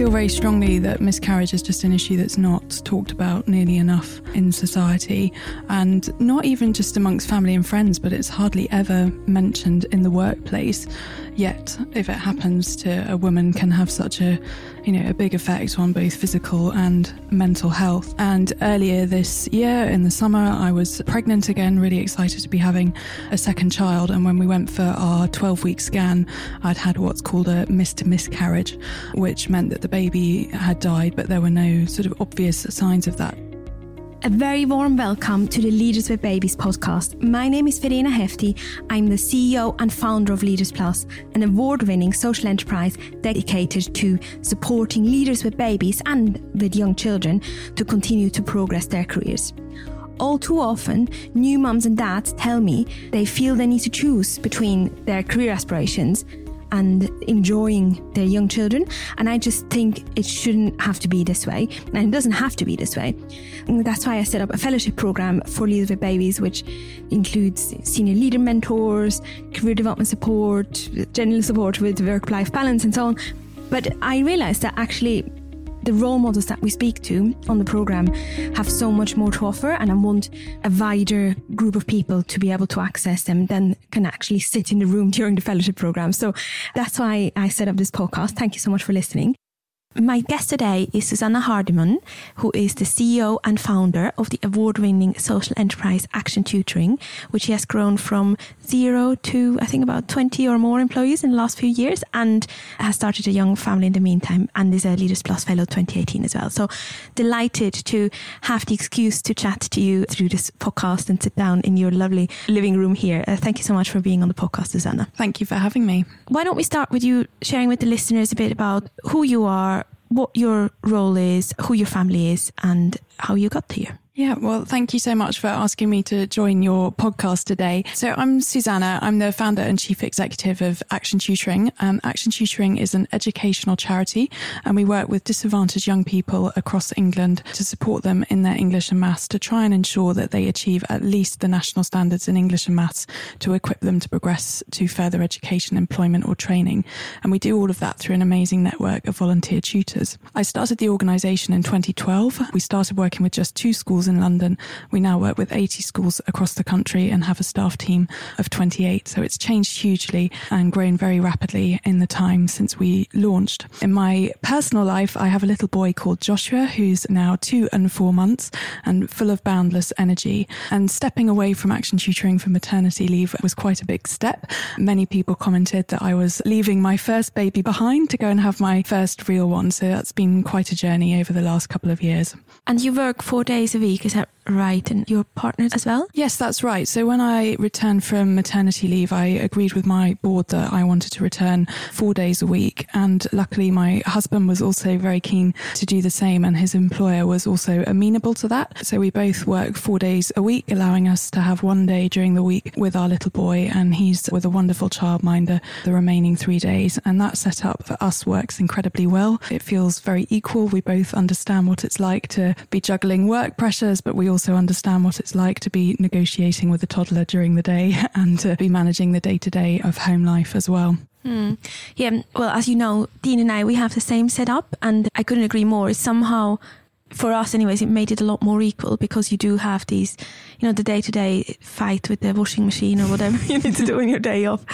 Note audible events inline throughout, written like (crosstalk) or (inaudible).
feel very strongly that miscarriage is just an issue that's not talked about nearly enough in society, and not even just amongst family and friends, but it's hardly ever mentioned in the workplace. Yet, if it happens to a woman, can have such a you know a big effect on both physical and mental health. And earlier this year, in the summer, I was pregnant again, really excited to be having a second child. And when we went for our 12 week scan, I'd had what's called a missed miscarriage, which meant that the baby had died, but there were no sort of obvious signs of that. A very warm welcome to the Leaders with Babies podcast. My name is Verena Hefti. I'm the CEO and founder of Leaders Plus, an award winning social enterprise dedicated to supporting leaders with babies and with young children to continue to progress their careers. All too often, new mums and dads tell me they feel they need to choose between their career aspirations and enjoying their young children. And I just think it shouldn't have to be this way. And it doesn't have to be this way. And that's why I set up a fellowship program for leaders with babies, which includes senior leader mentors, career development support, general support with work life balance, and so on. But I realized that actually the role models that we speak to on the program have so much more to offer, and I want a wider group of people to be able to access them than can actually sit in the room (laughs) during the fellowship program. So that's why I set up this podcast. Thank you so much for listening. My guest today is Susannah Hardyman, who is the CEO and founder of the award winning social enterprise Action Tutoring, which has grown from zero to, I think, about 20 or more employees in the last few years and has started a young family in the meantime and is a Leaders Plus Fellow 2018 as well. So delighted to have the excuse to chat to you through this podcast and sit down in your lovely living room here. Uh, thank you so much for being on the podcast, Susannah. Thank you for having me. Why don't we start with you sharing with the listeners a bit about who you are? What your role is, who your family is, and how you got here. Yeah, well, thank you so much for asking me to join your podcast today. So, I'm Susannah. I'm the founder and chief executive of Action Tutoring. Um, Action Tutoring is an educational charity, and we work with disadvantaged young people across England to support them in their English and maths to try and ensure that they achieve at least the national standards in English and maths to equip them to progress to further education, employment, or training. And we do all of that through an amazing network of volunteer tutors. I started the organisation in 2012. We started working with just two schools in London. We now work with 80 schools across the country and have a staff team of 28. So it's changed hugely and grown very rapidly in the time since we launched. In my personal life, I have a little boy called Joshua who's now two and four months and full of boundless energy. And stepping away from action tutoring for maternity leave was quite a big step. Many people commented that I was leaving my first baby behind to go and have my first real one. So that's been quite a journey over the last couple of years. And you work four days a week Is that right? And your partner as well? Yes, that's right. So when I returned from maternity leave, I agreed with my board that I wanted to return four days a week. And luckily, my husband was also very keen to do the same, and his employer was also amenable to that. So we both work four days a week, allowing us to have one day during the week with our little boy, and he's with a wonderful childminder the remaining three days. And that setup for us works incredibly well. It feels very equal. We both understand what it's like to be juggling work pressures, but we also understand what it's like to be negotiating with a toddler during the day (laughs) and to be managing the day to day of home life as well. Mm. Yeah, well, as you know, Dean and I, we have the same setup, and I couldn't agree more. It's somehow for us anyways it made it a lot more equal because you do have these you know the day-to-day fight with the washing machine or whatever (laughs) you need to do on your day off.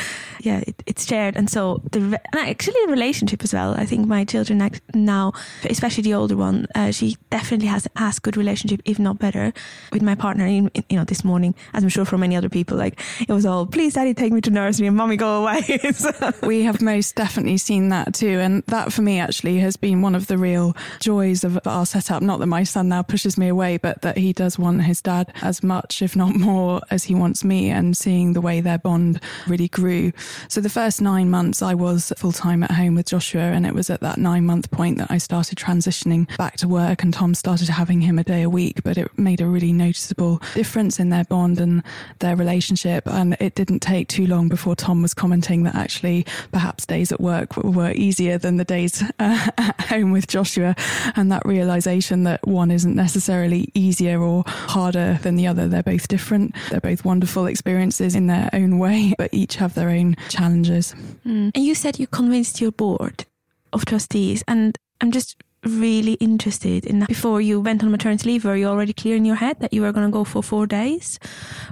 Yeah it, it's shared. And so the and actually the relationship as well. I think my children now especially the older one uh, she definitely has has good relationship if not better with my partner in you know this morning as i'm sure for many other people. Like it was all please daddy take me to nursery and mommy go away. (laughs) We have most definitely seen that too. And that for me actually has been one of the real joys of our setup not that my son now pushes me away, but that he does want his dad as much, if not more, as he wants me, and seeing the way their bond really grew. So the first nine months, I was full time at home with Joshua, and it was at that nine month point that I started transitioning back to work, and Tom started having him a day a week. But it made a really noticeable difference in their bond and their relationship. And it didn't take too long before Tom was commenting that actually perhaps days at work were easier than the days uh, (laughs) at home with Joshua, and that realization that one isn't necessarily easier or harder than the other. They're both different. They're both wonderful experiences in their own way, (laughs) but each have their own challenges. Mm. And you said you convinced your board of trustees. And I'm just really interested in that. before you went on maternity leave were you already clear in your head that you were going to go for four days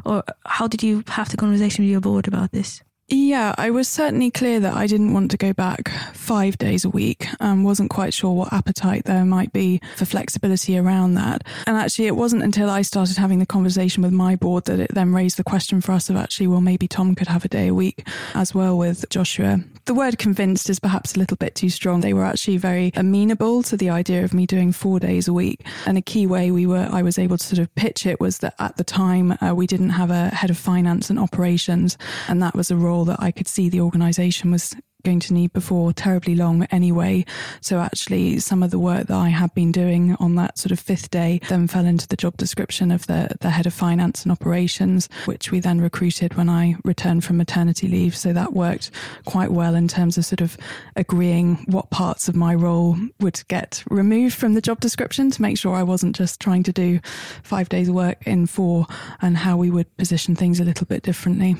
or how did you have the conversation with your board about this yeah, I was certainly clear that I didn't want to go back five days a week. and wasn't quite sure what appetite there might be for flexibility around that. And actually, it wasn't until I started having the conversation with my board that it then raised the question for us of actually, well, maybe Tom could have a day a week as well with Joshua. The word convinced is perhaps a little bit too strong. They were actually very amenable to the idea of me doing four days a week. And a key way we were, I was able to sort of pitch it was that at the time uh, we didn't have a head of finance and operations, and that was a role that I could see the organisation was going to need before terribly long anyway. So actually, some of the work that I had been doing on that sort of fifth day then fell into the job description of the, the head of finance and operations, which we then recruited when I returned from maternity leave. So that worked quite well in terms of sort of agreeing what parts of my role would get removed from the job description to make sure I wasn't just trying to do five days work in four and how we would position things a little bit differently.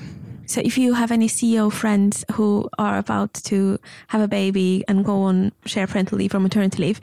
So, if you have any CEO friends who are about to have a baby and go on share parental leave or maternity leave,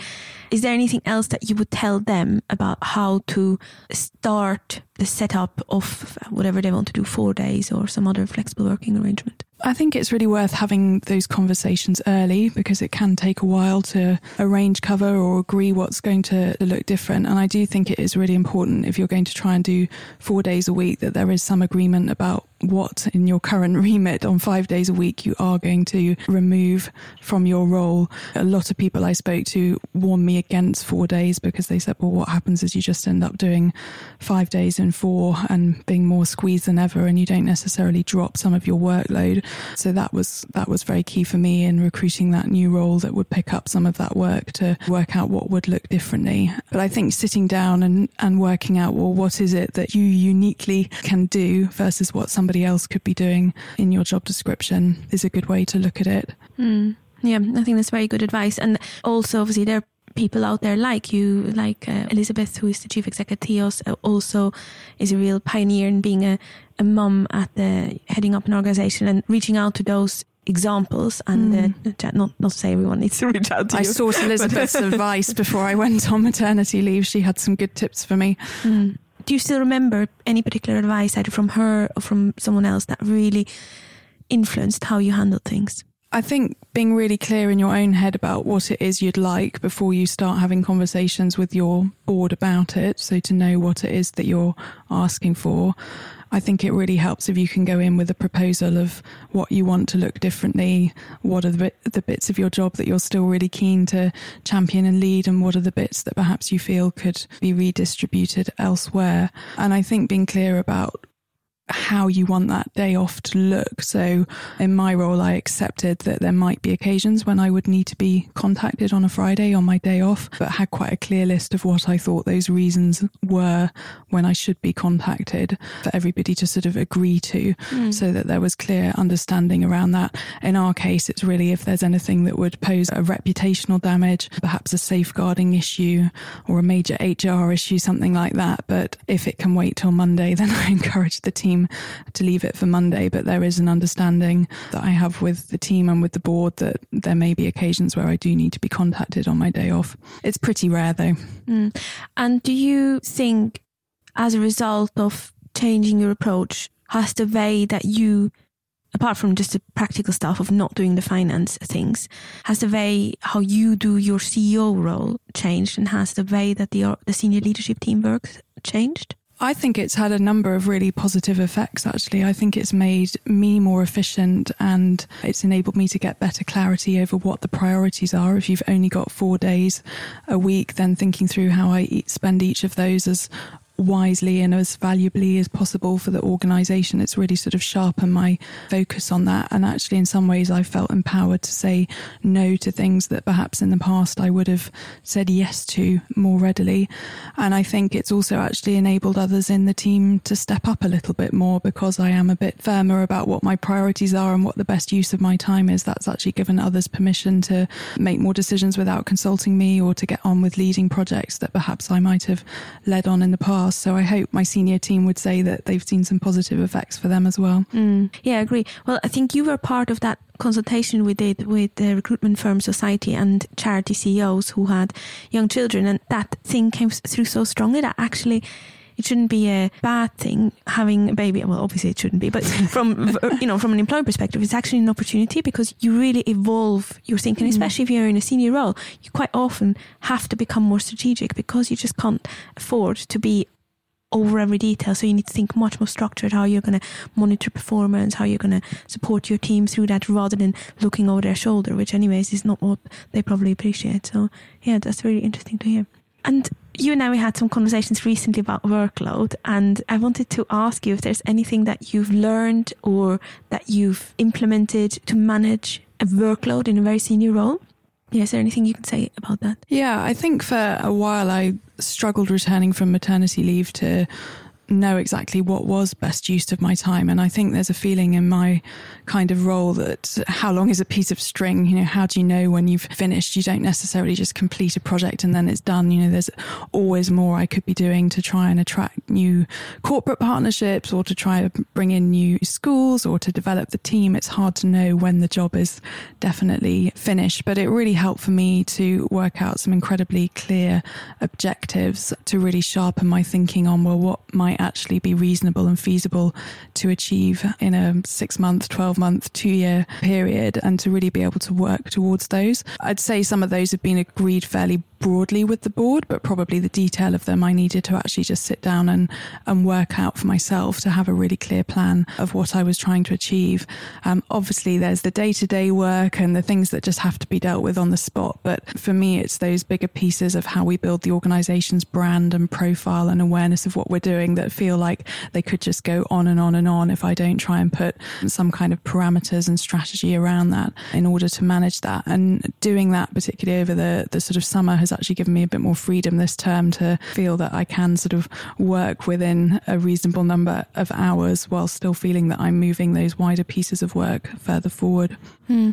is there anything else that you would tell them about how to start the setup of whatever they want to do, four days or some other flexible working arrangement? I think it's really worth having those conversations early because it can take a while to arrange cover or agree what's going to look different. And I do think it is really important if you're going to try and do four days a week that there is some agreement about what in your current (laughs) remit on five days a week you are going to remove from your role. A lot of people I spoke to warned me against four days because they said, well, what happens is you just end up doing five days in four and being more squeezed than ever and you don't necessarily drop some of your workload. So that was that was very key for me in recruiting that new role that would pick up some of that work to work out what would look differently. But I think sitting down and, and working out, well, what is it that you uniquely can do versus what somebody else could be doing in your job description is a good way to look at it. Mm. Yeah, I think that's very good advice. And also, obviously, there are people out there like you, like uh, Elizabeth, who is the chief executive, uh, also is a real pioneer in being a, a mum at the heading up an organization and reaching out to those examples and mm. uh, not not to say everyone needs to (laughs) reach out to I you. sought Elizabeth's (laughs) advice before I went on maternity leave. She had some good tips for me. Mm. Do you still remember any particular advice either from her or from someone else that really influenced how you handled things? I think being really clear in your own head about what it is you'd like before you start having conversations with your board about it. So to know what it is that you're asking for. I think it really helps if you can go in with a proposal of what you want to look differently, what are the, bit, the bits of your job that you're still really keen to champion and lead, and what are the bits that perhaps you feel could be redistributed elsewhere. And I think being clear about how you want that day off to look. So, in my role, I accepted that there might be occasions when I would need to be contacted on a Friday on my day off, but had quite a clear list of what I thought those reasons were when I should be contacted for everybody to sort of agree to mm. so that there was clear understanding around that. In our case, it's really if there's anything that would pose a reputational damage, perhaps a safeguarding issue or a major HR issue, something like that. But if it can wait till Monday, (laughs) then I encourage the team to leave it for Monday, but there is an understanding that I have with the team and with the board that there may be occasions where I do need to be contacted on my day off. It's pretty rare though. Mm. And do you think, as a result of changing your approach, has the way that you apart from just the practical stuff of not doing the finance things, has the way how you do your CEO role changed, and has the way that the the senior leadership team works changed? I think it's had a number of really positive effects, actually. I think it's made me more efficient and it's enabled me to get better clarity over what the priorities are. If you've only got four days a week, then thinking through how I spend each of those as wisely and as valuably as possible for the organization. It's really sort of sharpened my focus on that. And actually, in some ways, I felt empowered to say no to things that perhaps in the past I would have said yes to more readily. And I think it's also actually enabled others in the team to step up a little bit more because I am a bit firmer about what my priorities are and what the best use of my time is. That's actually given others permission to make more decisions without consulting me or to get on with leading projects that perhaps I might have led on in the past So I hope my senior team would say that they've seen some positive effects for them as well. Mm, yeah, I agree. Well, I think you were part of that consultation we did with the recruitment firm society and charity CEOs who had young children, and that thing came through so strongly that actually it shouldn't be a bad thing having a baby. Well, obviously it shouldn't be, but (laughs) from you know from an employer perspective, it's actually an opportunity because you really evolve your thinking, mm especially if you're in a senior role. You quite often have to become more strategic because you just can't afford to be over every detail. So you need to think much more structured how you're going to monitor performance, how you're going to support your team through that rather than looking over their shoulder, which anyways is not what they probably appreciate. So yeah, that's really interesting to hear. And you and I we had some conversations recently about workload, and I wanted to ask you if there's anything that you've learned or that you've implemented to manage a workload in a very senior role. Yeah, is there anything you can say about that? Yeah, I think for a while I struggled returning from maternity leave to know exactly what was best use of my time. And I think there's a feeling in my kind of role that how long is a piece of string? You know, how do you know when you've finished? You don't necessarily just complete a project and then it's done. You know, there's always more I could be doing to try and attract new corporate partnerships or to try to bring in new schools or to develop the team. It's hard to know when the job is definitely finished, but it really helped for me to work out some incredibly clear objectives to really sharpen my thinking on, well, what might actually be reasonable and feasible to achieve in a six month, 12 month, two year period and to really be able to work towards those. I'd say some of those have been agreed fairly broadly with the board, but probably the detail of them I needed to actually just sit down and, and work out for myself to have a really clear plan of what I was trying to achieve. Um, obviously, there's the day to day work and the things that just have to be dealt with on the spot. But for me, it's those bigger pieces of how we build the organization's brand and profile and awareness of what we're doing that feel like they could just go on and on and on if I don't try and put some kind of parameters and strategy around that in order to manage that. And doing that, particularly over the, the sort of summer, has actually given me a bit more freedom this term to feel that I can sort of work within a reasonable number of hours while still feeling that I'm moving those wider pieces of work further forward. Hmm.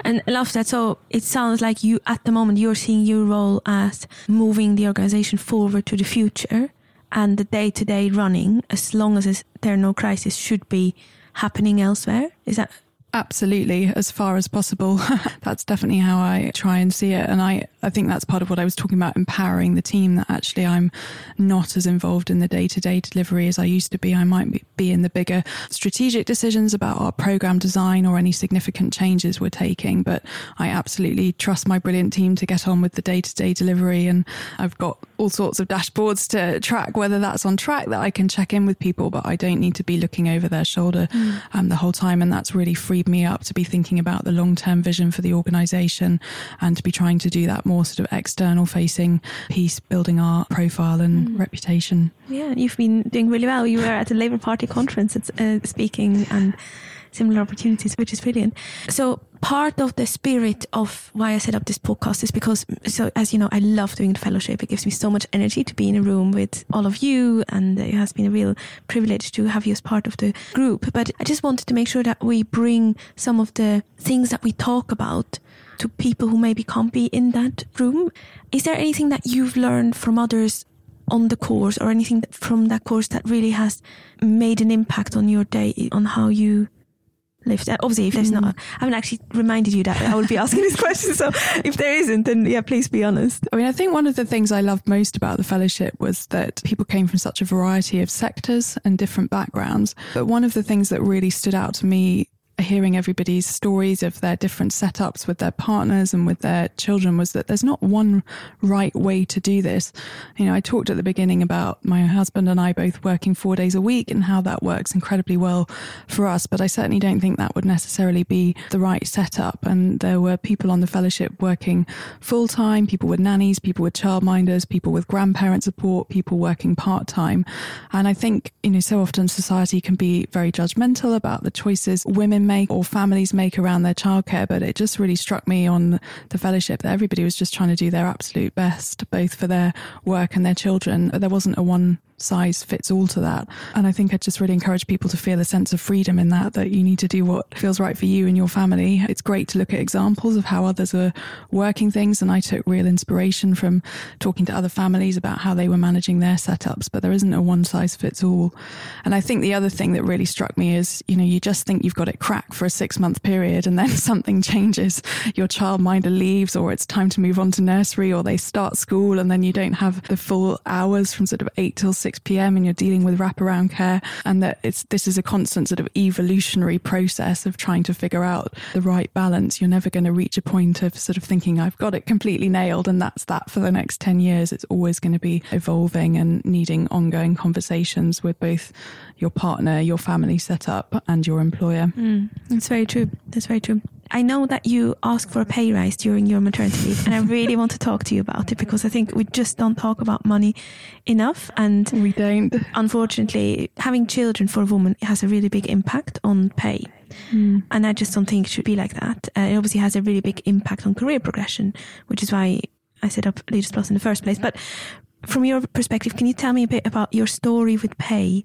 And love that. So it sounds like you, at the moment, you're seeing your role as moving the organization forward to the future and the day to day running, as long as there are no crises, should be happening elsewhere. Is that Absolutely, as far as possible. (laughs) that's definitely how I try and see it. And I, I think that's part of what I was talking about empowering the team that actually I'm not as involved in the day to day delivery as I used to be. I might be in the bigger strategic decisions about our program design or any significant changes we're taking. But I absolutely trust my brilliant team to get on with the day to day delivery. And I've got all sorts of dashboards to track whether that's on track that I can check in with people, but I don't need to be looking over their shoulder mm. um, the whole time. And that's really freed me up to be thinking about the long term vision for the organization and to be trying to do that more sort of external facing piece, building our profile and mm. reputation. Yeah, you've been doing really well. You were at the Labour Party conference uh, speaking and similar opportunities, which is brilliant. So part of the spirit of why I set up this podcast is because, so as you know, I love doing the fellowship. It gives me so much energy to be in a room with all of you, and it has been a real privilege to have you as part of the group. But I just wanted to make sure that we bring some of the things that we talk about to people who maybe can't be in that room. Is there anything that you've learned from others on the course or anything from that course that really has made an impact on your day, on how you lift. Obviously, if there's mm. not, I haven't actually reminded you that I would be (laughs) asking this question. So if there isn't, then yeah, please be honest. I mean, I think one of the things I loved most about the fellowship was that people came from such a variety of sectors and different backgrounds. But one of the things that really stood out to me hearing everybody's stories of their different setups with their partners and with their children was that there's not one right way to do this. You know, I talked at the beginning about my husband and I both working four days a week and how that works incredibly well for us, but I certainly don't think that would necessarily be the right setup. And there were people on the fellowship working full time, people with nannies, people with childminders, people with grandparent support, people working part time. And I think, you know, so often society can be very judgmental about the choices women make or families make around their childcare. But it just really struck me on the fellowship that everybody was just trying to do their absolute best, both for their work and their children. There wasn't a one size fits all to that. And I think I just really encourage people to feel a sense of freedom in that, that you need to do what feels right for you and your family. It's great to look at examples of how others are working things. And I took real inspiration from talking to other families about how they were managing their setups, but there isn't a one size fits all. And I think the other thing that really struck me is, you know, you just think you've got it cracked for a six month period and then (laughs) something changes. Your childminder leaves or it's time to move on to nursery or they start school and then you don't have the full hours from sort of eight till 6 p.m. and you're dealing with wraparound care and that it's, this is a constant sort of evolutionary process of trying to figure out the right balance. You're never going to reach a point of sort of thinking, I've got it completely nailed and that's that for the next 10 years. It's always going to be evolving and needing ongoing conversations with both your partner, your family setup, and your employer. Mm, that's very true. That's very true. I know that you asked for a pay rise during your maternity leave, and I (laughs) really want to talk to you about it because I think we just don't talk about money enough. And we don't. Unfortunately, having children for a woman has a really big impact on pay. Mm. And I just don't think it should be like that. Uh, it obviously has a really big impact on career progression, which is why I set up Leaders Plus in the first place. But from your perspective, can you tell me a bit about your story with pay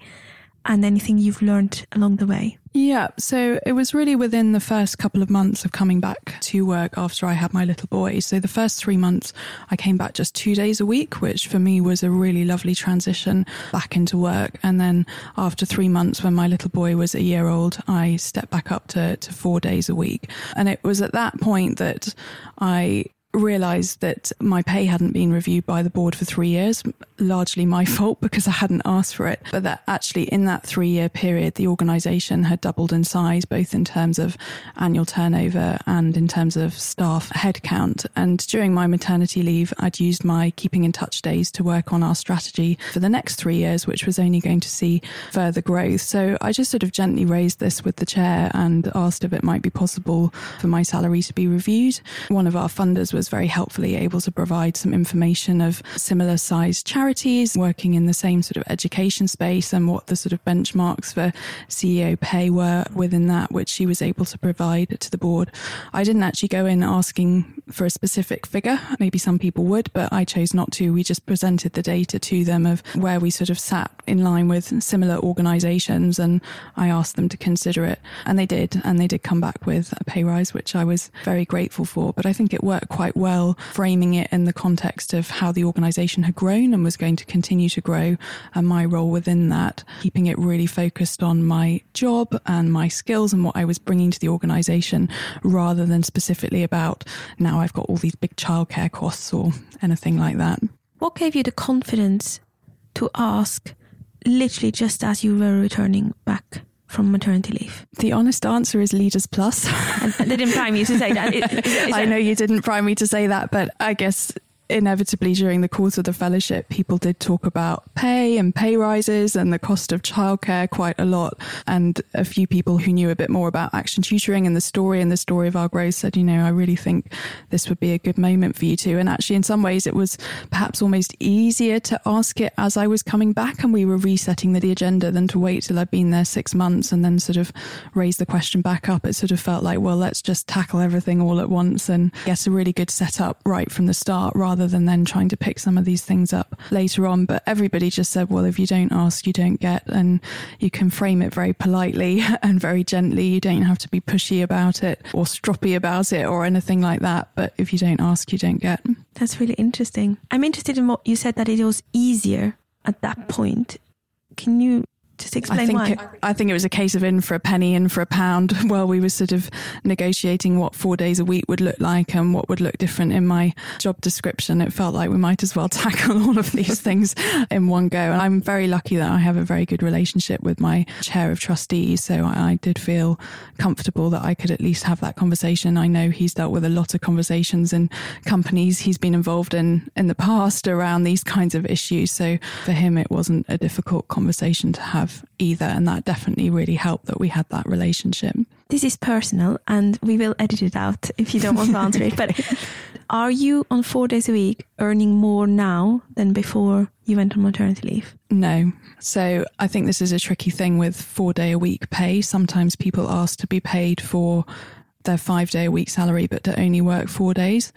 and anything you've learned along the way? Yeah, so it was really within the first couple of months of coming back to work after I had my little boy. So the first three months, I came back just two days a week, which for me was a really lovely transition back into work. And then after three months, when my little boy was a year old, I stepped back up to, to four days a week. And it was at that point that I realised that my pay hadn't been reviewed by the board for three years, largely my (laughs) fault because I hadn't asked for it. But that actually, in that three year period, the organisation had doubled in size, both in terms of annual turnover and in terms of staff headcount. And during my maternity leave, I'd used my keeping in touch days to work on our strategy for the next three years, which was only going to see further growth. So I just sort of gently raised this with the chair and asked if it might be possible for my salary to be reviewed. One of our funders was was very helpfully able to provide some information of similar sized charities working in the same sort of education space and what the sort of benchmarks for CEO pay were within that, which she was able to provide to the board. I didn't actually go in asking for a specific figure. Maybe some people would, but I chose not to. We just presented the data to them of where we sort of sat in line with similar organizations and I asked them to consider it. And they did. And they did come back with a pay rise, which I was very grateful for. But I think it worked quite quite well, framing it in the context of how the organization had grown and was going to continue to grow, and my role within that, keeping it really focused on my job and my skills and what I was bringing to the organization rather than specifically about now I've got all these big childcare costs or anything like that. What gave you the confidence to ask literally just as you were returning back from maternity leave? The honest answer is Leaders Plus. (laughs) they didn't prime you to say that. Is, is I know you didn't prime me to say that, but I guess inevitably during the course of the fellowship, people did talk about pay and pay rises and the cost of childcare quite a lot. And a few people who knew a bit more about action tutoring and the story and the story of our growth said, you know, I really think this would be a good moment for you to. And actually, in some ways, it was perhaps almost easier to ask it as I was coming back and we were resetting the agenda than to wait till I'd been there six months and then sort of raise the question back up. It sort of felt like, well, let's just tackle everything all at once and get a really good setup right from the start rather rather than then trying to pick some of these things up later on. But everybody just said, well, if you don't ask, you don't get. And you can frame it very politely (laughs) and very gently. You don't have to be pushy about it or stroppy about it or anything like that. But if you don't ask, you don't get. That's really interesting. I'm interested in what you said that it was easier at that point. Can you just explain I think why. It, I think it was a case of in for a penny, in for a pound, (laughs) while we were sort of negotiating what four days a week would look like and what would look different in my job description. It felt like we might as well (laughs) tackle all of these things in one go. And I'm very lucky that I have a very good relationship with my chair of trustees. So I, I did feel comfortable that I could at least have that conversation. I know he's dealt with a lot of conversations in companies he's been involved in in the past around these kinds of issues. So for him, it wasn't a difficult conversation to have have either. And that definitely really helped that we had that relationship. This is personal and we will edit it out if you don't want to answer it. But (laughs) are you on four days a week earning more now than before you went on maternity leave? No. So I think this is a tricky thing with four day a week pay. Sometimes people ask to be paid for their five day a week salary, but to only work four days.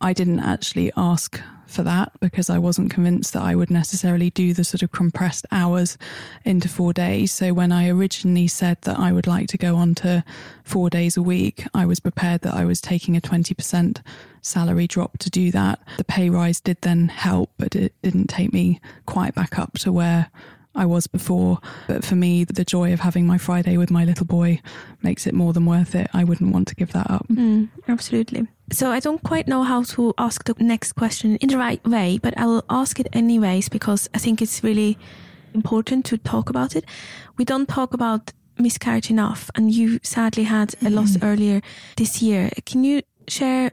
I didn't actually ask for that because I wasn't convinced that I would necessarily do the sort of compressed hours into four days. So when I originally said that I would like to go on to four days a week, I was prepared that I was taking a 20% salary drop to do that. The pay rise did then help, but it didn't take me quite back up to where I was before. But for me, the joy of having my Friday with my little boy makes it more than worth it. I wouldn't want to give that up. Mm, absolutely. So I don't quite know how to ask the next question in the right way, but I will ask it anyways because I think it's really important to talk about it. We don't talk about miscarriage enough, and you sadly had a loss mm-hmm. earlier this year. Can you share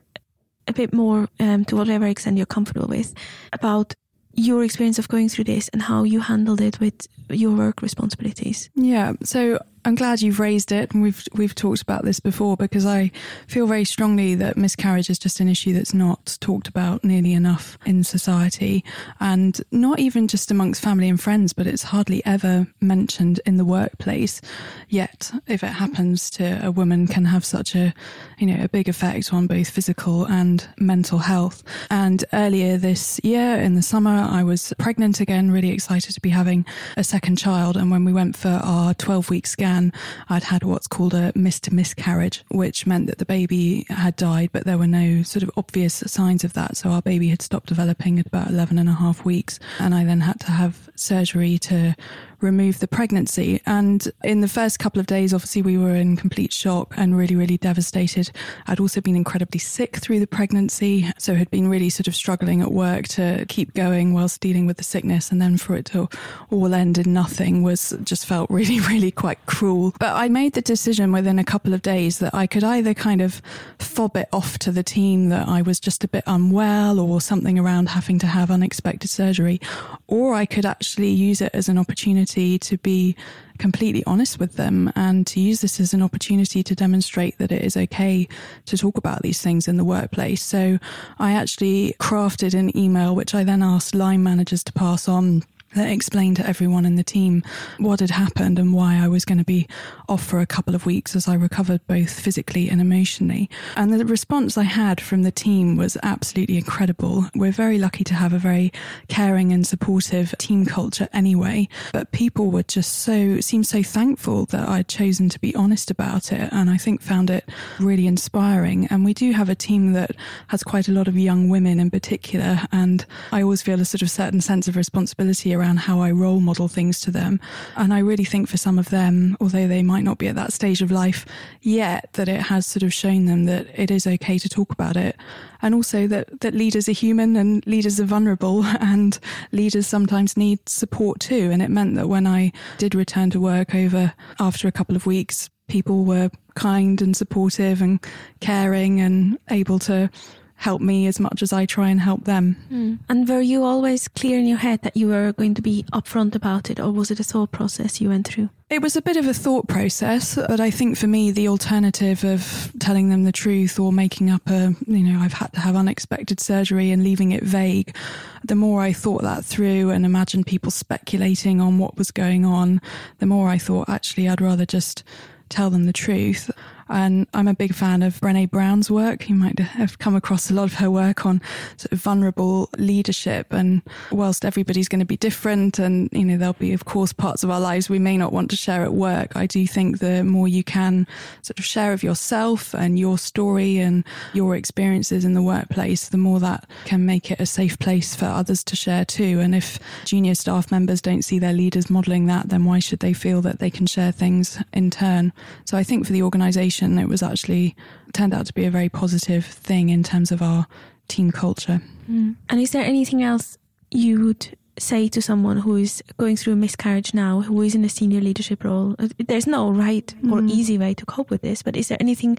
a bit more, um, to whatever extent you're comfortable with, about your experience of going through this and how you handled it with your work responsibilities. Yeah. So I'm glad you've raised it, and we've we've talked about this before because I feel very strongly that miscarriage is just an issue that's not talked about nearly enough in society, and not even just amongst family and friends, but it's hardly ever mentioned in the workplace. Yet, if it happens to a woman, can have such a you know a big effect on both physical and mental health. And earlier this year, in the summer, I was pregnant again, really excited to be having a second child, and when we went for our 12 week scan I'd had what's called a missed miscarriage, which meant that the baby had died, but there were no sort of obvious signs of that. So our baby had stopped developing at about 11 and a half weeks. And I then had to have surgery to remove the pregnancy. And in the first couple of days, obviously, we were in complete shock and really, really devastated. I'd also been incredibly sick through the pregnancy, so had been really sort of struggling at work to keep going whilst dealing with the sickness. And then for it to all end in nothing was just felt really, (laughs) really quite cruel. But I made the decision within a couple of days that I could either kind of fob it off to the team that I was just a bit unwell or something around having to have unexpected surgery, or I could actually use it as an opportunity to be completely honest with them and to use this as an opportunity to demonstrate that it is okay to talk about these things in the workplace. So I actually crafted an email, which I then asked line managers to pass on that explained to everyone in the team what had happened and why I was going to be off for a couple of weeks as I recovered both physically and emotionally. And the response I had from the team was absolutely incredible. We're very lucky to have a very caring and supportive team culture anyway, but people were just so, seemed so thankful that I'd chosen to be honest about it. And I think found it really inspiring. And we do have a team that has quite a lot of young women in particular. And I always feel a sort of certain sense of responsibility around how I role model things to them. And I really think for some of them, although they might not be at that stage of life yet, that it has sort of shown them that it is okay to talk about it. And also that, that leaders are human and leaders are vulnerable (laughs) and leaders sometimes need support too. And it meant that when I did return to work over after a couple of weeks, people were kind and supportive and caring and able to help me as much as I try and help them. Mm. And were you always clear in your head that you were going to be upfront about it, or was it a thought process you went through? It was a bit of a thought process, but I think for me, the alternative of telling them the truth or making up a, you know, I've had to have unexpected surgery and leaving it vague, the more I thought that through and imagined people speculating on what was going on, the more I thought actually I'd rather just tell them the truth. And I'm a big fan of Brene Brown's work. You might have come across a lot of her work on sort of vulnerable leadership. And whilst everybody's going to be different and, you know, there'll be, of course, parts of our lives we may not want to share at work, I do think the more you can sort of share of yourself and your story and your experiences in the workplace, the more that can make it a safe place for others to share too. And if junior staff members don't see their leaders modeling that, then why should they feel that they can share things in turn? So I think for the organization, it was actually turned out to be a very positive thing in terms of our team culture. Mm. And is there anything else you would say to someone who is going through a miscarriage now, who is in a senior leadership role? Uh, there's no right or mm. easy way to cope with this, but is there anything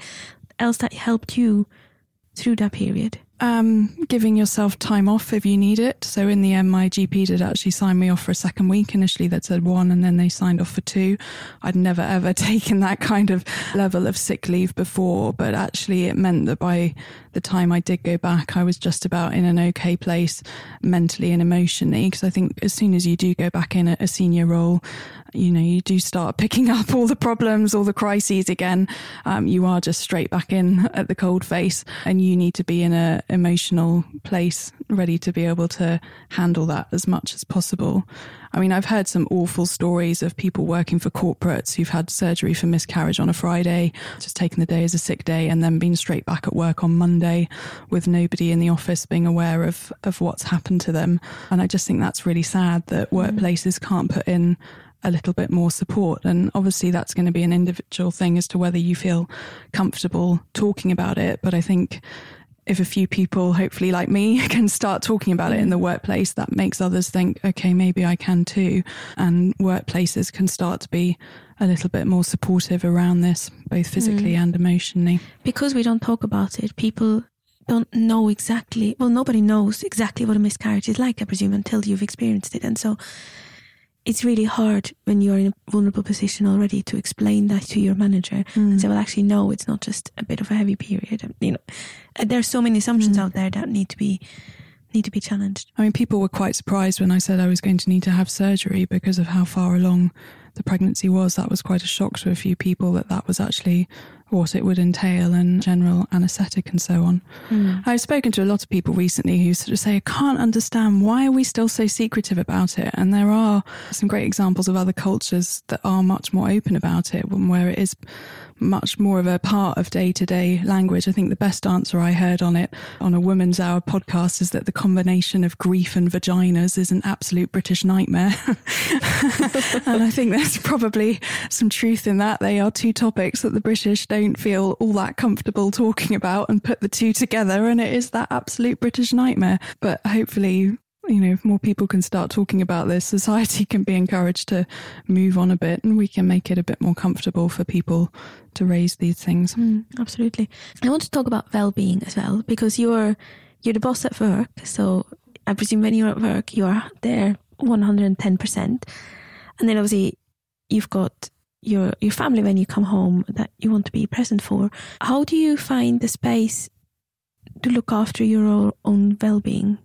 else that helped you through that period? Um, giving yourself time off if you need it. So in the end, my GP did actually sign me off for a second week. Initially, that said one, and then they signed off for two. I'd never ever (laughs) taken that kind of level of sick leave before, but actually, it meant that by the time I did go back, I was just about in an okay place mentally and emotionally. Because I think as soon as you do go back in a, a senior role, you know, you do start picking (laughs) up all the problems, all the crises again. Um, you are just straight back in (laughs) at the cold face, and you need to be in a emotional place, ready to be able to handle that as much as possible. I mean, I've heard some awful stories of people working for corporates who've had surgery for miscarriage on a Friday, just taking the day as a sick day, and then being straight back at work on Monday with nobody in the office being aware of, of what's happened to them. And I just think that's really sad that mm. workplaces can't put in a little bit more support. And obviously, that's going to be an individual thing as to whether you feel comfortable talking about it. But I think if a few people, hopefully like me, (laughs) can start talking about it in the workplace, that makes others think, okay, maybe I can too. And workplaces can start to be a little bit more supportive around this, both physically mm. and emotionally. Because we don't talk about it, people don't know exactly, well, nobody knows exactly what a miscarriage is like, I presume, until you've experienced it. And so it's really hard when you're in a vulnerable position already to explain that to your manager mm. and say, well, actually, no, it's not just a bit of a heavy period. You know, there's so many assumptions mm. out there that need to be need to be challenged. I mean, people were quite surprised when I said I was going to need to have surgery because of how far along the pregnancy was. That was quite a shock to a few people that that was actually what it would entail and general anaesthetic and so on. Mm. I've spoken to a lot of people recently who sort of say, I can't understand why are we still so secretive about it? And there are some great examples of other cultures that are much more open about it, where it is much more of a part of day to day language. I think the best answer I heard on it on a Woman's Hour podcast is that the combination of grief and vaginas is an absolute British nightmare. (laughs) and I think there's probably some truth in that. They are two topics that the British don't feel all that comfortable talking about and put the two together. And it is that absolute British nightmare. But hopefully, you know, if more people can start talking about this, society can be encouraged to move on a bit and we can make it a bit more comfortable for people to raise these things. Mm, absolutely. I want to talk about well-being as well because you're you're the boss at work, so I presume when you're at work you're there 110%. And then obviously you've got your your family when you come home that you want to be present for. How do you find the space to look after your own well-being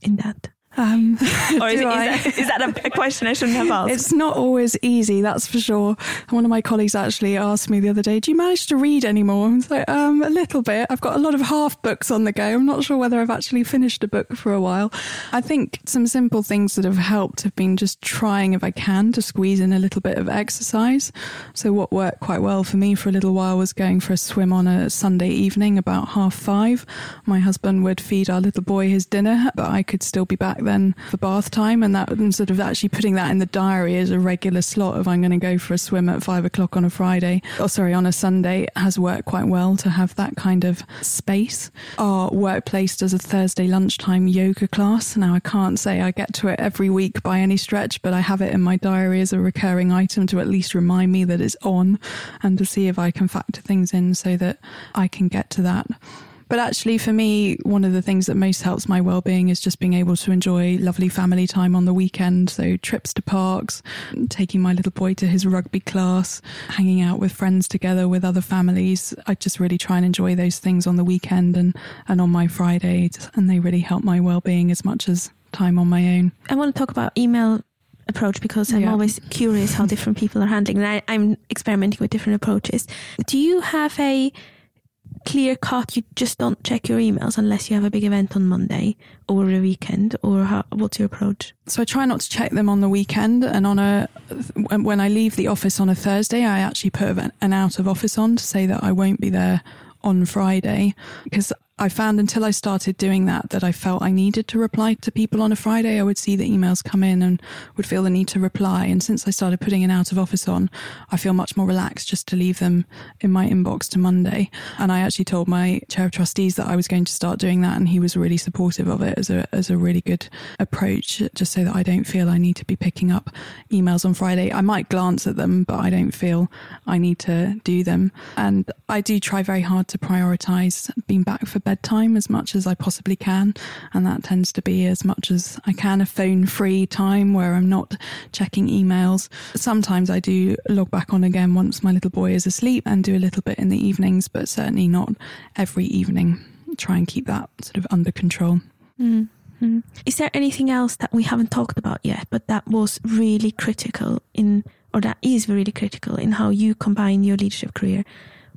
in that? Um, (laughs) or is, is, that, is, that a, (laughs) question I shouldn't have asked? It's not always easy, that's for sure. One of my colleagues actually asked me the other day, "Do you manage to read anymore?" I was like, um, "A little bit. I've got a lot of half books on the go. I'm not sure whether I've actually finished a book for a while." I think some simple things that have helped have been just trying, if I can, to squeeze in a little bit of exercise. So what worked quite well for me for a little while was going for a swim on a Sunday evening about half five. My husband would feed our little boy his dinner, but I could still be back then for bath time, and that and sort of actually putting that in the diary as a regular slot of I'm going to go for a swim at five o'clock on a Friday, or sorry, on a Sunday, has worked quite well to have that kind of space. Our workplace does a Thursday lunchtime yoga class. Now I can't say I get to it every week by any stretch, but I have it in my diary as a recurring item to at least remind me that it's on and to see if I can factor things in so that I can get to that. But actually, for me, one of the things that most helps my well-being is just being able to enjoy lovely family time on the weekend. So trips to parks, taking my little boy to his rugby class, hanging out with friends together with other families. I just really try and enjoy those things on the weekend and, and on my Friday. And they really help my well-being as much as time on my own. I want to talk about email approach because I'm yeah. always curious how different people are handling and I, I'm experimenting with different approaches. Do you have a clear cut you just don't check your emails unless you have a big event on monday or a weekend or how, what's your approach? So i try not to check them on the weekend and on a when i leave the office on a thursday i actually put an out of office on to say that i won't be there on friday because I found until I started doing that that I felt I needed to reply to people on a Friday. I would see the emails come in and would feel the need to reply. And since I started putting an out of office on, I feel much more relaxed just to leave them in my inbox to Monday. And I actually told my chair of trustees that I was going to start doing that, and he was really supportive of it as a as a really good approach, just so that I don't feel I need to be picking up emails on Friday. I might glance at them, but I don't feel I need to do them. And I do try very hard to prioritize being back for bedtime as much as I possibly can. And that tends to be as much as I can a phone free time where I'm not checking emails. Sometimes I do log back on again once my little boy is asleep and do a little bit in the evenings, but certainly not every evening. Try and keep that sort of under control. Mm-hmm. Is there anything else that we haven't talked about yet, but that was really critical in, or that is really critical in how you combine your leadership career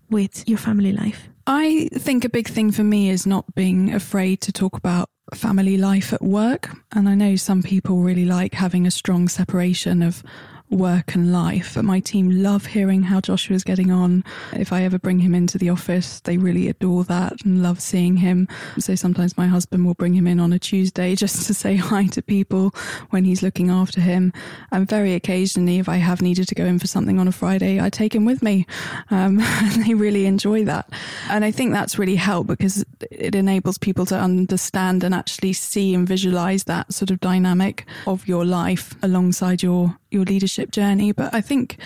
with your family life? I think a big thing for me is not being afraid to talk about family life at work. And I know some people really like having a strong separation of work and life. But my team love hearing how Joshua's getting on. If I ever bring him into the office, they really adore that and love seeing him. So sometimes my husband will bring him in on a Tuesday (laughs) just to say hi to people when he's looking after him. And very occasionally, if I have needed to go in for something on a Friday, I take him with me. Um, (laughs) and they really enjoy that. And I think that's really helped because it enables people to understand and actually see and visualize that sort of dynamic of your life alongside your your leadership journey. But I think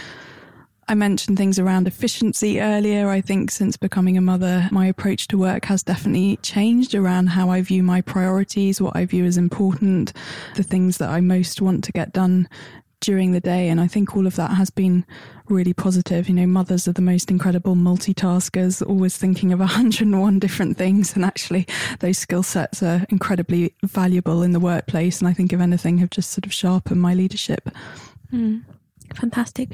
I mentioned things around efficiency earlier. I think since becoming a mother, my approach to work has definitely changed around how I view my priorities, what I view as important, the things that I most want to get done during the day. And I think all of that has been really positive. You know, mothers are the most incredible multitaskers, always thinking of 101 (laughs) different things. And actually, those skill sets are incredibly valuable in the workplace. And I think, if anything, have just sort of sharpened my leadership. Mm, fantastic.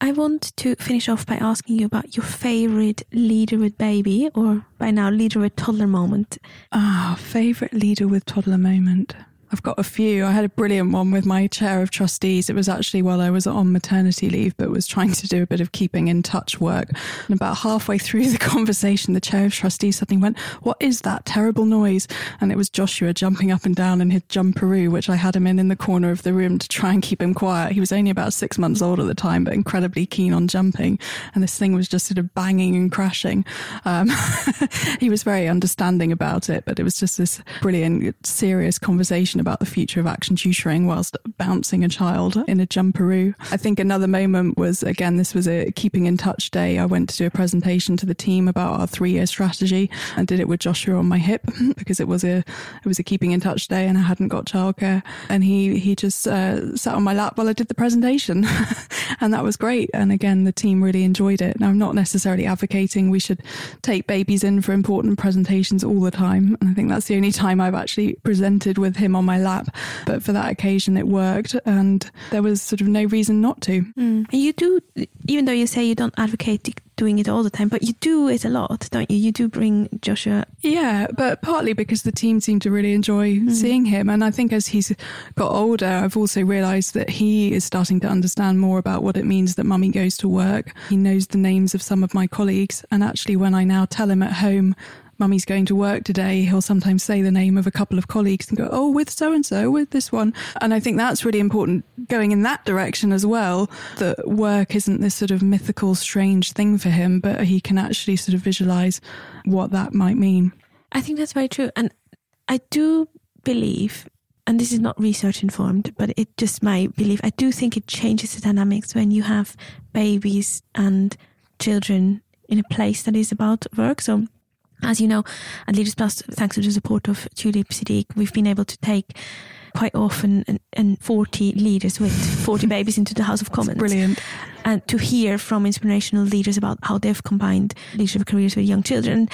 I want to finish off by asking you about your favorite leader with baby, or by now, leader with toddler moment. Ah, favorite leader with toddler moment. I've got a few. I had a brilliant one with my chair of trustees. It was actually while I was on maternity leave, but was trying to do a bit of keeping in touch work. And about halfway through the (laughs) conversation, the chair of trustees suddenly went, What is that terrible noise? And it was Joshua jumping up and down in his jumperoo, which I had him in in the corner of the room to try and keep him quiet. He was only about six months old at the time, but incredibly keen on jumping. And this thing was just sort of banging and crashing. Um, (laughs) he was very understanding about it, but it was just this brilliant, serious conversation about the future of action tutoring whilst bouncing a child in a jumperoo. I think another moment was again, this was a keeping in touch day. I went to do a presentation to the team about our three year strategy and did it with Joshua on my hip (laughs) because it was a it was a keeping in touch day and I hadn't got childcare. And he he just uh, sat on my lap while I did the presentation, (laughs) and that was great. And again, the team really enjoyed it. Now, I'm not necessarily advocating we should take babies in for important presentations all the time. And I think that's the only time I've actually presented with him on my lap. But for that occasion, it worked, and there was sort of no reason not to. Mm. And you do, even though you say you don't advocate doing it all the time, but you do it a lot, don't you? You do bring Joshua. Yeah, but partly because the team seem to really enjoy mm. seeing him. And I think as he's got older, I've also realised that he is starting to understand more about what it means that mummy goes to work. He knows the names of some of my colleagues. And actually, when I now tell him at home, mummy's going to work today, he'll sometimes say the name of a couple of colleagues and go, oh, with so and so, with this one. And I think that's really important going in that direction as well, that work isn't this sort of mythical, strange thing for him, but he can actually sort of visualize what that might mean. I think that's very true. And I do believe, and this is not research informed, but it just my belief, I do think it changes the dynamics when you have babies and children in a place that is about work. So as you know, at Leaders Plus, thanks to the support of Tulip Siddiq, we've been able to take quite often and, and 40 leaders with 40 (laughs) babies into the House of Commons. That's brilliant. And to hear from inspirational leaders about how they've combined leadership careers with young children.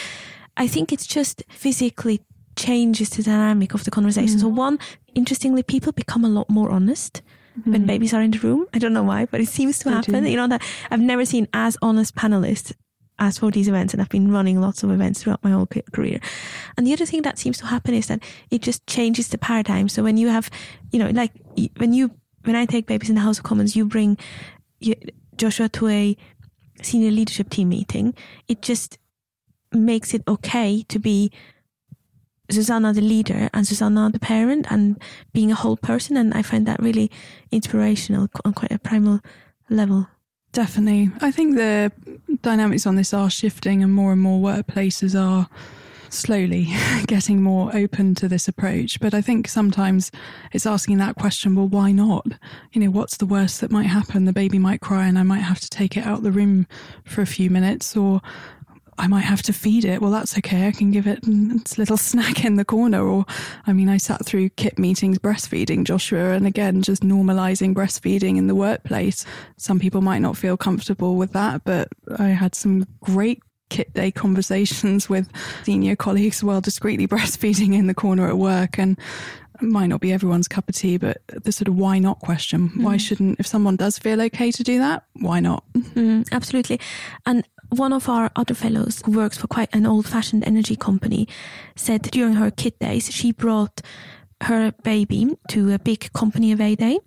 I think it's just physically changes the dynamic of the conversation. Mm. So one, interestingly, people become a lot more honest. Mm. when babies are in the room. I don't know why, but it seems to happen. You know that I've never seen as honest panelists as for these events and I've been running lots of events throughout my whole career. And the other thing that seems to happen is that it just changes the paradigm. So when you have, you know, like when you, when I take babies in the House of Commons, you bring Joshua to a senior leadership team meeting. It just makes it okay to be Susannah the leader and Susannah the parent and being a whole person. And I find that really inspirational on quite a primal level. Definitely. I think the dynamics on this are shifting, and more and more workplaces are slowly (laughs) getting more open to this approach. But I think sometimes it's asking that question well, why not? You know, what's the worst that might happen? The baby might cry, and I might have to take it out the room for a few minutes, or I might have to feed it. Well, that's okay. I can give it its little (laughs) snack in the corner. Or, I mean, I sat through KIT meetings breastfeeding Joshua, and again, just normalizing breastfeeding in the workplace. Some people might not feel comfortable with that, but I had some great kit day conversations (laughs) with senior colleagues while discreetly (laughs) breastfeeding in the corner at work. And might not be everyone's cup of tea, but the sort of why not question. Mm. Why shouldn't, if someone does feel okay to do that, why not? Mm, absolutely. And One of our other fellows who works for quite an old fashioned energy company said during her KIT days, she brought her baby to a big company away day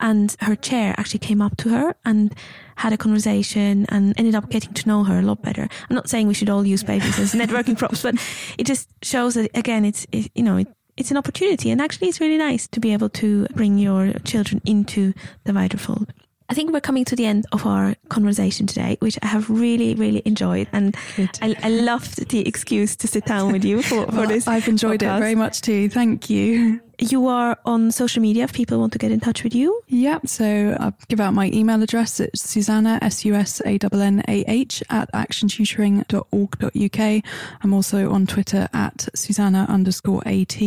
and her chair actually came up to her and had a conversation and ended up getting to know her a lot better. I'm not saying we should all use babies as (laughs) networking props, but it just shows that again, it's, it, you know, it, it's an opportunity and actually it's really nice to be able to bring your children into the wider fold. I think we're coming to the end of our conversation today, which I have really, really enjoyed. And I, I, loved the excuse to sit down with you for, for well, this. I've enjoyed podcast. it very much too. Thank you. You are on social media if people want to get in touch with you. Yeah. So I'll give out my email address. It's Susannah, S U S A N N A H, at actiontutoring.org.uk. I'm also on Twitter at Susannah underscore AT,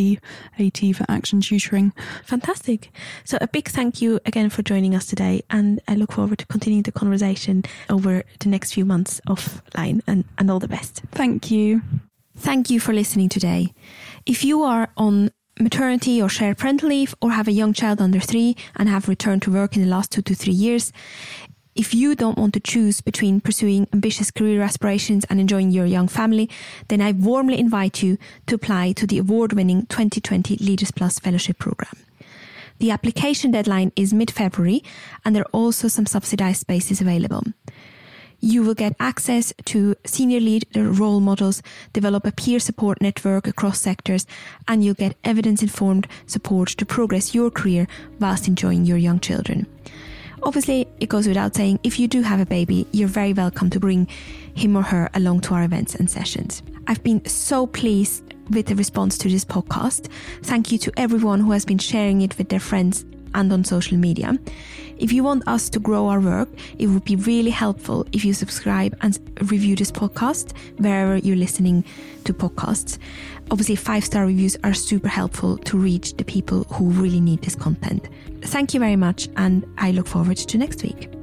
AT for Action Tutoring. Fantastic. So a big thank you again for joining us today. And I look forward to continuing the conversation over the next few months offline and, and all the best. Thank you. Thank you for listening today. If you are on maternity or shared parental leave or have a young child under three and have returned to work in the last two to three years, if you don't want to choose between pursuing ambitious career aspirations and enjoying your young family, then I warmly invite you to apply to the award winning 2020 Leaders Plus Fellowship Programme. The application deadline is mid February and there are also some subsidized spaces available. You will get access to senior leader role models, develop a peer support network across sectors, and you'll get evidence informed support to progress your career whilst enjoying your young children. Obviously, it goes without saying, if you do have a baby, you're very welcome to bring him or her along to our events and sessions. I've been so pleased with the response to this podcast. Thank you to everyone who has been sharing it with their friends and on social media. If you want us to grow our work, it would be really helpful if you subscribe and review this podcast wherever you're listening to podcasts. Obviously, five star reviews are super helpful to reach the people who really need this content. Thank you very much, and I look forward to next week.